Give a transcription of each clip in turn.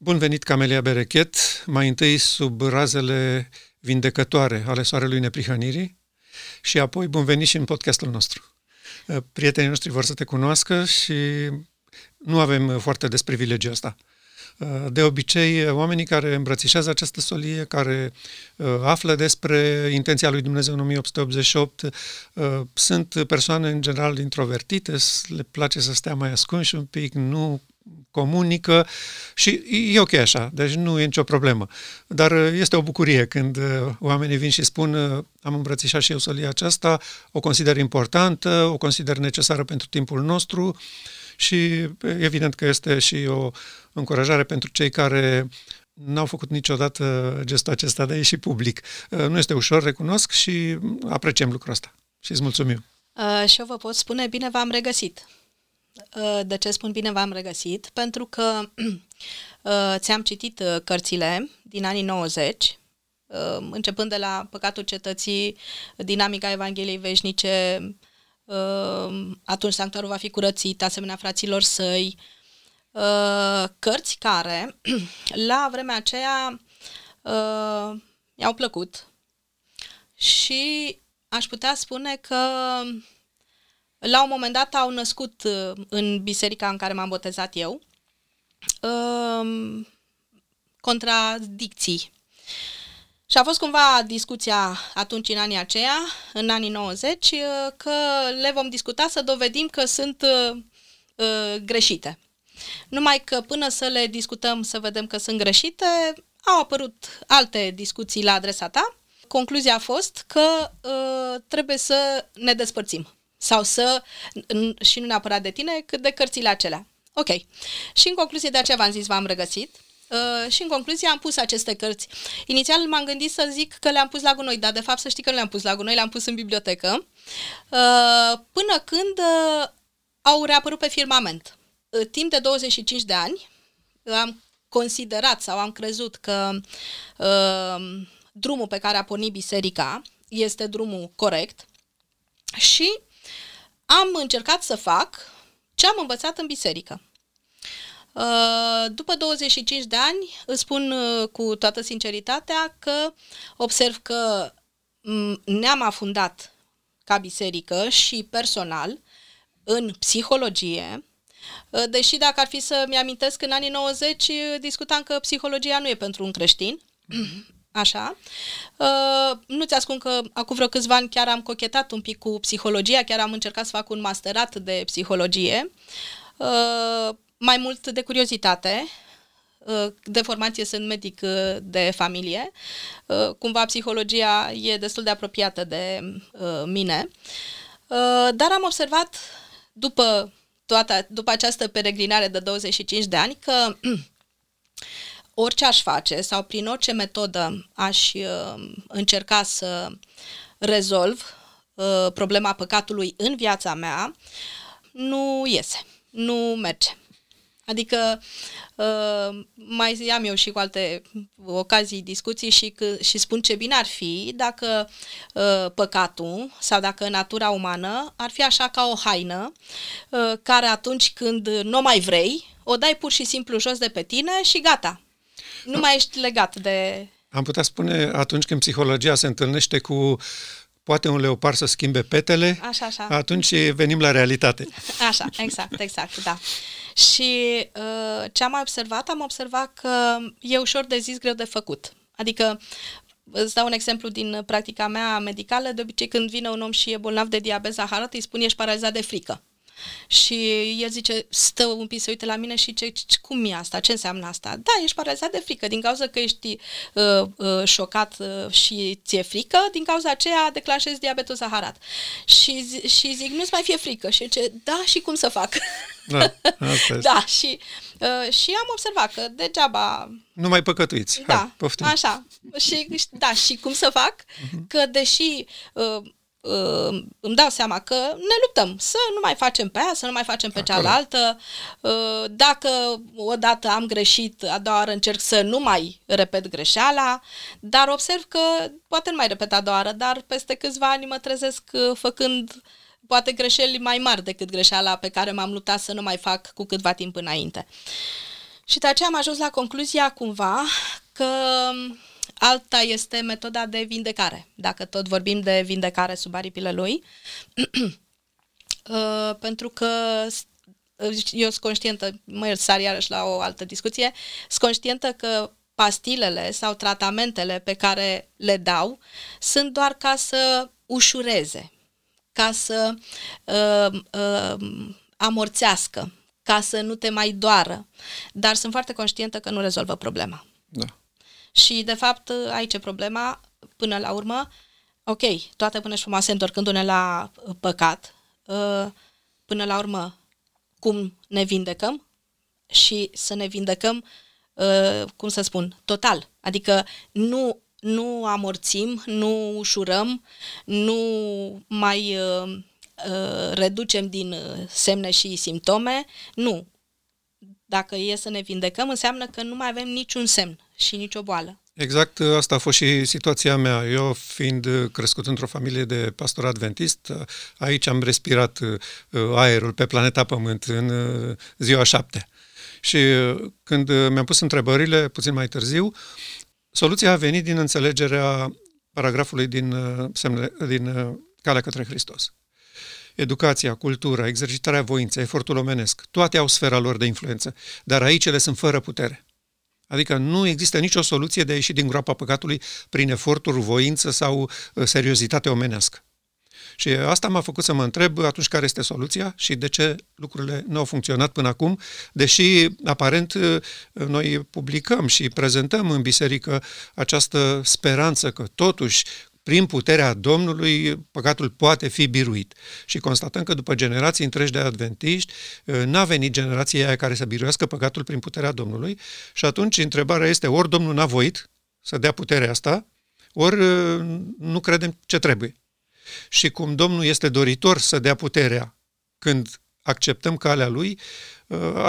Bun venit, Camelia Berechet, mai întâi sub razele vindecătoare ale soarelui neprihănirii și apoi bun venit și în podcastul nostru. Uh, prietenii noștri vor să te cunoască și nu avem foarte des privilegiul ăsta. Uh, de obicei, oamenii care îmbrățișează această solie, care uh, află despre intenția lui Dumnezeu în 1888, sunt persoane în general introvertite, le place să stea mai ascunși un pic, nu comunică și e ok așa, deci nu e nicio problemă. Dar uh, este o bucurie când uh, oamenii vin și spun uh, am îmbrățișat și eu solia aceasta, o consider importantă, o consider necesară pentru timpul nostru și evident că este și o încurajare pentru cei care n-au făcut niciodată gestul acesta de a ieși public. Nu este ușor, recunosc și apreciem lucrul ăsta. Și îți mulțumim. Uh, și eu vă pot spune, bine v-am regăsit. Uh, de ce spun bine v-am regăsit? Pentru că uh, ți-am citit uh, cărțile din anii 90, începând de la Păcatul Cetății, Dinamica Evangheliei Veșnice, atunci sanctuarul va fi curățit, asemenea fraților săi, cărți care, la vremea aceea, mi-au plăcut și aș putea spune că la un moment dat au născut uh, în biserica în care m-am botezat eu um, contradicții. Și a fost cumva discuția atunci în anii aceia, în anii 90, uh, că le vom discuta să dovedim că sunt uh, uh, greșite. Numai că până să le discutăm să vedem că sunt greșite, au apărut alte discuții la adresa ta. Concluzia a fost că uh, trebuie să ne despărțim sau să, și nu neapărat de tine, cât de cărțile acelea. Ok. Și în concluzie, de aceea v-am zis, v-am regăsit. Uh, și în concluzie am pus aceste cărți. Inițial m-am gândit să zic că le-am pus la gunoi, dar de fapt să știi că nu le-am pus la gunoi, le-am pus în bibliotecă, uh, până când uh, au reapărut pe firmament. Uh, timp de 25 de ani am considerat sau am crezut că uh, drumul pe care a pornit biserica este drumul corect și am încercat să fac ce am învățat în biserică. Uh, după 25 de ani, îți spun uh, cu toată sinceritatea că observ că mm, ne-am afundat ca biserică și personal în psihologie, uh, deși dacă ar fi să-mi amintesc, în anii 90 discutam că psihologia nu e pentru un creștin, Așa. Uh, nu ți ascund că acum vreo câțiva ani chiar am cochetat un pic cu psihologia, chiar am încercat să fac un masterat de psihologie. Uh, mai mult de curiozitate, uh, de formație sunt medic uh, de familie. Uh, cumva psihologia e destul de apropiată de mine. Dar am observat după, toată, după această peregrinare de 25 de ani că orice aș face sau prin orice metodă aș uh, încerca să rezolv uh, problema păcatului în viața mea, nu iese, nu merge. Adică uh, mai am eu și cu alte ocazii discuții și, că, și spun ce bine ar fi dacă uh, păcatul sau dacă natura umană ar fi așa ca o haină uh, care atunci când nu mai vrei, o dai pur și simplu jos de pe tine și gata, nu mai ești legat de... Am putea spune atunci când psihologia se întâlnește cu poate un leopard să schimbe petele, așa, așa. atunci venim la realitate. Așa, exact, exact, da. Și uh, ce am observat? Am observat că e ușor de zis, greu de făcut. Adică Îți dau un exemplu din practica mea medicală. De obicei, când vine un om și e bolnav de diabet zaharat, îi spun ești paralizat de frică. Și el zice, stă un pic, se uite la mine și ce, cum e asta? Ce înseamnă asta? Da, ești paralizat de frică, din cauza că ești uh, uh, șocat uh, și ți-e frică, din cauza aceea declanșezi diabetul zaharat. Și, și zic, nu-ți mai fie frică. Și ce, da, și cum să fac? Da, asta da și, uh, și am observat că degeaba... Nu mai păcătuiți. Da, Hai, poftim. așa. Și, da, și cum să fac? Uh-huh. Că deși uh, uh, îmi dau seama că ne luptăm să nu mai facem pe aia, să nu mai facem pe Acolo. cealaltă. Uh, dacă odată am greșit, a doua oară încerc să nu mai repet greșeala, dar observ că poate nu mai repet a doua oară, dar peste câțiva ani mă trezesc uh, făcând poate greșeli mai mari decât greșeala pe care m-am luptat să nu mai fac cu câtva timp înainte. Și de aceea am ajuns la concluzia cumva că alta este metoda de vindecare, dacă tot vorbim de vindecare sub aripile lui. Uh, pentru că eu sunt conștientă, mă sar iarăși la o altă discuție, sunt conștientă că pastilele sau tratamentele pe care le dau sunt doar ca să ușureze, ca să uh, uh, amorțească, ca să nu te mai doară. Dar sunt foarte conștientă că nu rezolvă problema. Da. Și, de fapt, aici e problema, până la urmă, ok, toate până și frumoase întorcându-ne la păcat, uh, până la urmă, cum ne vindecăm și să ne vindecăm, uh, cum să spun, total. Adică nu, nu amorțim, nu ușurăm, nu mai uh, uh, reducem din semne și simptome, nu. Dacă e să ne vindecăm, înseamnă că nu mai avem niciun semn și nicio boală. Exact, asta a fost și situația mea. Eu, fiind crescut într-o familie de pastor adventist, aici am respirat uh, aerul pe planeta Pământ în uh, ziua șapte. Și uh, când mi-am pus întrebările, puțin mai târziu, soluția a venit din înțelegerea paragrafului din, semne, din Calea către Hristos. Educația, cultura, exercitarea voinței, efortul omenesc, toate au sfera lor de influență, dar aici ele sunt fără putere. Adică nu există nicio soluție de a ieși din groapa păcatului prin eforturi, voință sau uh, seriozitate omenească. Și asta m-a făcut să mă întreb atunci care este soluția și de ce lucrurile nu au funcționat până acum, deși aparent uh, noi publicăm și prezentăm în biserică această speranță că totuși prin puterea Domnului, păcatul poate fi biruit. Și constatăm că după generații întregi de adventiști, ă, n-a venit generația aia care să biruiască păcatul prin puterea Domnului și atunci întrebarea este ori Domnul n-a voit să dea puterea asta, ori ă, nu credem ce trebuie. Și cum Domnul este doritor să dea puterea când acceptăm calea Lui, Uh,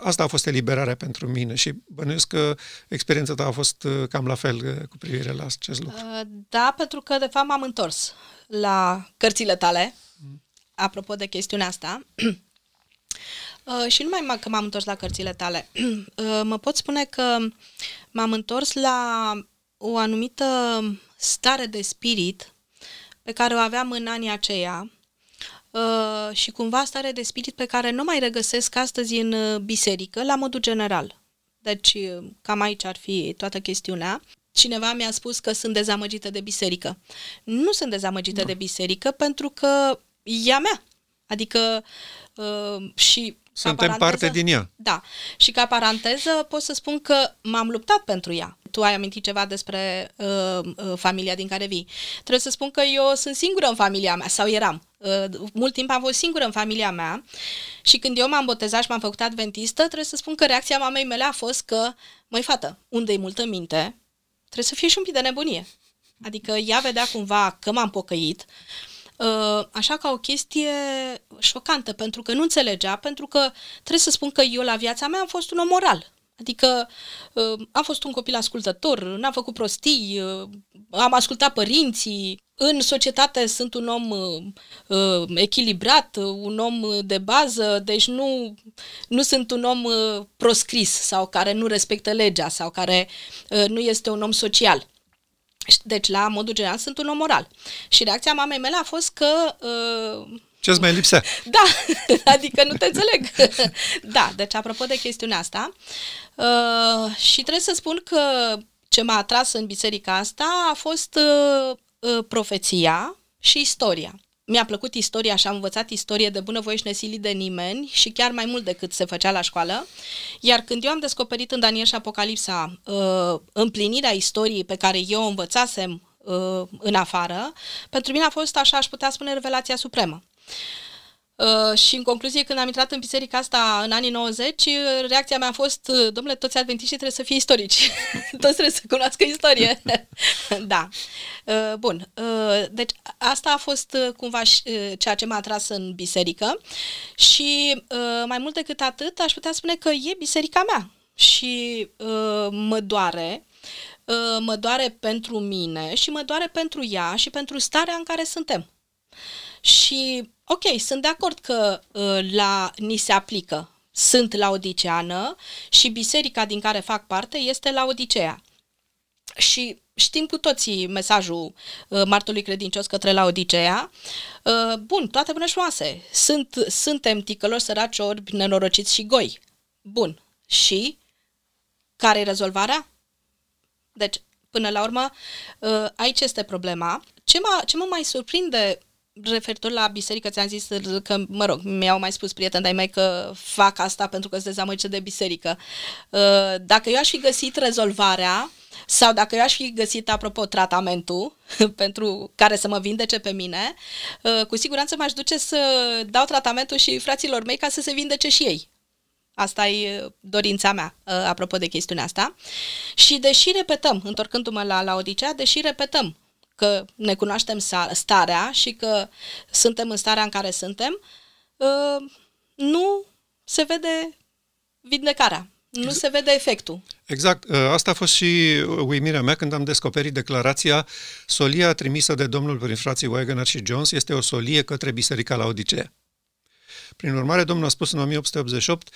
asta a fost eliberarea pentru mine și bănuiesc că experiența ta a fost uh, cam la fel uh, cu privire la acest lucru. Da, pentru că de fapt m-am întors la cărțile tale, mm. apropo de chestiunea asta. și nu mai că m-am întors la cărțile tale. mă pot spune că m-am întors la o anumită stare de spirit pe care o aveam în anii aceia, uh, și cumva stare de spirit pe care nu mai regăsesc astăzi în uh, biserică, la modul general. Deci, uh, cam aici ar fi toată chestiunea. Cineva mi-a spus că sunt dezamăgită de biserică. Nu sunt dezamăgită da. de biserică pentru că e a mea. Adică uh, și suntem parte din ea. Da. Și ca paranteză pot să spun că m-am luptat pentru ea. Tu ai amintit ceva despre uh, uh, familia din care vii. Trebuie să spun că eu sunt singură în familia mea, sau eram. Uh, mult timp am fost singură în familia mea și când eu m-am botezat și m-am făcut adventistă, trebuie să spun că reacția mamei mele a fost că, măi fată, unde-i multă minte, trebuie să fie și un pic de nebunie. Adică ea vedea cumva că m-am pocăit, uh, așa ca o chestie șocantă, pentru că nu înțelegea, pentru că trebuie să spun că eu la viața mea am fost un om moral. Adică uh, am fost un copil ascultător, n-am făcut prostii, uh, am ascultat părinții, în societate sunt un om uh, echilibrat, un om de bază, deci nu, nu sunt un om uh, proscris sau care nu respectă legea sau care uh, nu este un om social. Deci, la modul general, sunt un om moral. Și reacția mamei mele a fost că uh, ce-ți mai lipsea? Da, adică nu te înțeleg. da, deci apropo de chestiunea asta, uh, și trebuie să spun că ce m-a atras în biserica asta a fost uh, uh, profeția și istoria. Mi-a plăcut istoria și am învățat istorie de bunăvoie și nesili de nimeni și chiar mai mult decât se făcea la școală. Iar când eu am descoperit în Daniel și Apocalipsa uh, împlinirea istoriei pe care eu o învățasem uh, în afară, pentru mine a fost, așa aș putea spune, revelația supremă. Uh, și în concluzie, când am intrat în biserica asta în anii 90, uh, reacția mea a fost, uh, domnule, toți adventiștii trebuie să fie istorici. toți trebuie să cunoască istorie. da. Uh, bun. Uh, deci asta a fost uh, cumva uh, ceea ce m-a atras în biserică și uh, mai mult decât atât, aș putea spune că e biserica mea și uh, mă doare uh, mă doare pentru mine și mă doare pentru ea și pentru starea în care suntem. Și, ok, sunt de acord că uh, la ni se aplică sunt la Odiceană și biserica din care fac parte este la Odisea. Și știm cu toții mesajul uh, martului credincios către la Odiseea. Uh, bun, toate bune frumoase. Sunt, suntem ticăloși, săraci, orbi, nenorociți și goi. Bun. Și care e rezolvarea? Deci, până la urmă, uh, aici este problema. Ce mă, ce mă mai surprinde referitor la biserică, ți-am zis că, mă rog, mi-au mai spus prieteni de-ai mei că fac asta pentru că sunt dezamăgită de biserică. Uh, dacă eu aș fi găsit rezolvarea, sau dacă eu aș fi găsit, apropo, tratamentul pentru care să mă vindece pe mine, uh, cu siguranță m-aș duce să dau tratamentul și fraților mei ca să se vindece și ei. Asta e uh, dorința mea, apropo de chestiunea asta. Și deși repetăm, întorcându-mă la, la Odisea, deși repetăm că ne cunoaștem starea și că suntem în starea în care suntem, ă, nu se vede vindecarea. Nu exact. se vede efectul. Exact. Ă, asta a fost și uimirea mea când am descoperit declarația solia trimisă de Domnul prin frații Wagner și Jones este o solie către Biserica la Odisea. Prin urmare, Domnul a spus în 1888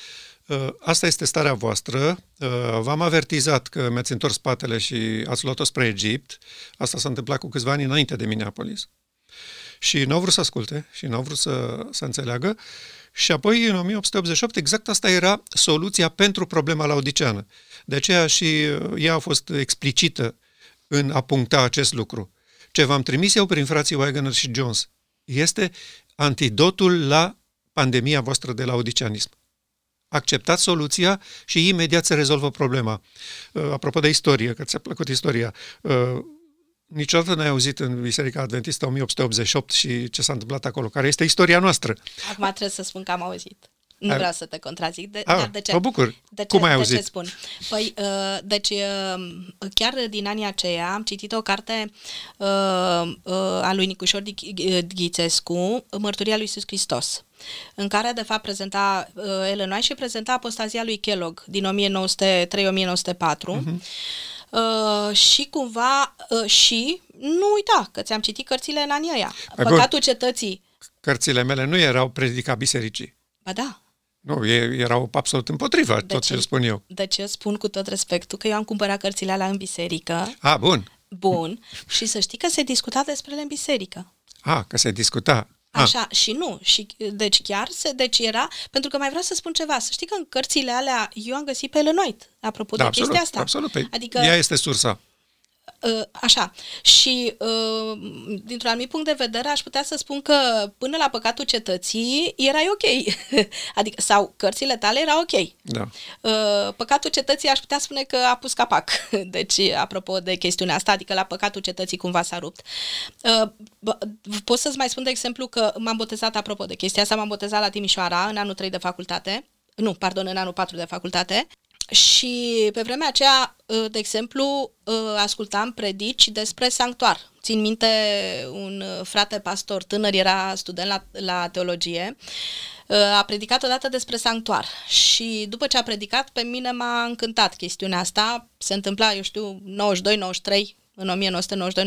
Uh, asta este starea voastră. Uh, v-am avertizat că mi-ați întors spatele și ați luat-o spre Egipt. Asta s-a întâmplat cu câțiva ani înainte de Minneapolis. Și nu au vrut să asculte și nu au vrut să, să înțeleagă. Și apoi, în 1888, exact asta era soluția pentru problema laodiceană. De aceea și uh, ea a fost explicită în a puncta acest lucru. Ce v-am trimis eu prin frații Wagner și Jones este antidotul la pandemia voastră de laodiceanism acceptați soluția și imediat se rezolvă problema. Uh, apropo de istorie, că ți-a plăcut istoria, uh, niciodată n-ai auzit în Biserica Adventistă 1888 și ce s-a întâmplat acolo, care este istoria noastră. Acum trebuie să spun că am auzit. Nu a, vreau să te contrazic. De, a, dar de ce? Mă bucur. De ce, Cum ai auzit? De ce spun? Păi, uh, deci, uh, chiar din anii aceia am citit o carte uh, uh, a lui Nicușor Ghițescu, Mărturia lui Iisus Hristos în care, de fapt, prezenta uh, Ellen White și prezenta apostazia lui Kellogg din 1903-1904. Uh-huh. Uh, și cumva, uh, și nu uita că ți-am citit cărțile în anii ăia. Păi Păcatul cetății. Cărțile mele nu erau predica bisericii. Ba da. Nu, erau absolut împotriva de tot ce, ce spun eu. De ce spun cu tot respectul că eu am cumpărat cărțile alea în biserică. A, bun. Bun. și să știi că se discuta despre ele în biserică. A, că se discuta. Așa, ah. și nu. Și, deci chiar, se, deci era, pentru că mai vreau să spun ceva, să știi că în cărțile alea eu am găsit pe Ellen White, apropo da, de absolut, chestia asta. Absolut, păi adică, ea este sursa. Uh, așa. Și uh, dintr-un anumit punct de vedere aș putea să spun că până la păcatul cetății erai ok. adică, sau cărțile tale erau ok. Da. Uh, păcatul cetății aș putea spune că a pus capac. Deci, apropo de chestiunea asta, adică la păcatul cetății cumva s-a rupt. Pot să-ți mai spun, de exemplu, că m-am botezat, apropo de chestia asta, m-am botezat la Timișoara în anul 3 de facultate. Nu, pardon, în anul 4 de facultate și pe vremea aceea, ă, de exemplu, ă, ascultam predici despre sanctuar. Țin minte, un frate pastor tânăr, era student la, la teologie, ă, a predicat odată despre sanctuar și după ce a predicat, pe mine m-a încântat chestiunea asta. Se întâmpla, eu știu, 92-93, în 1992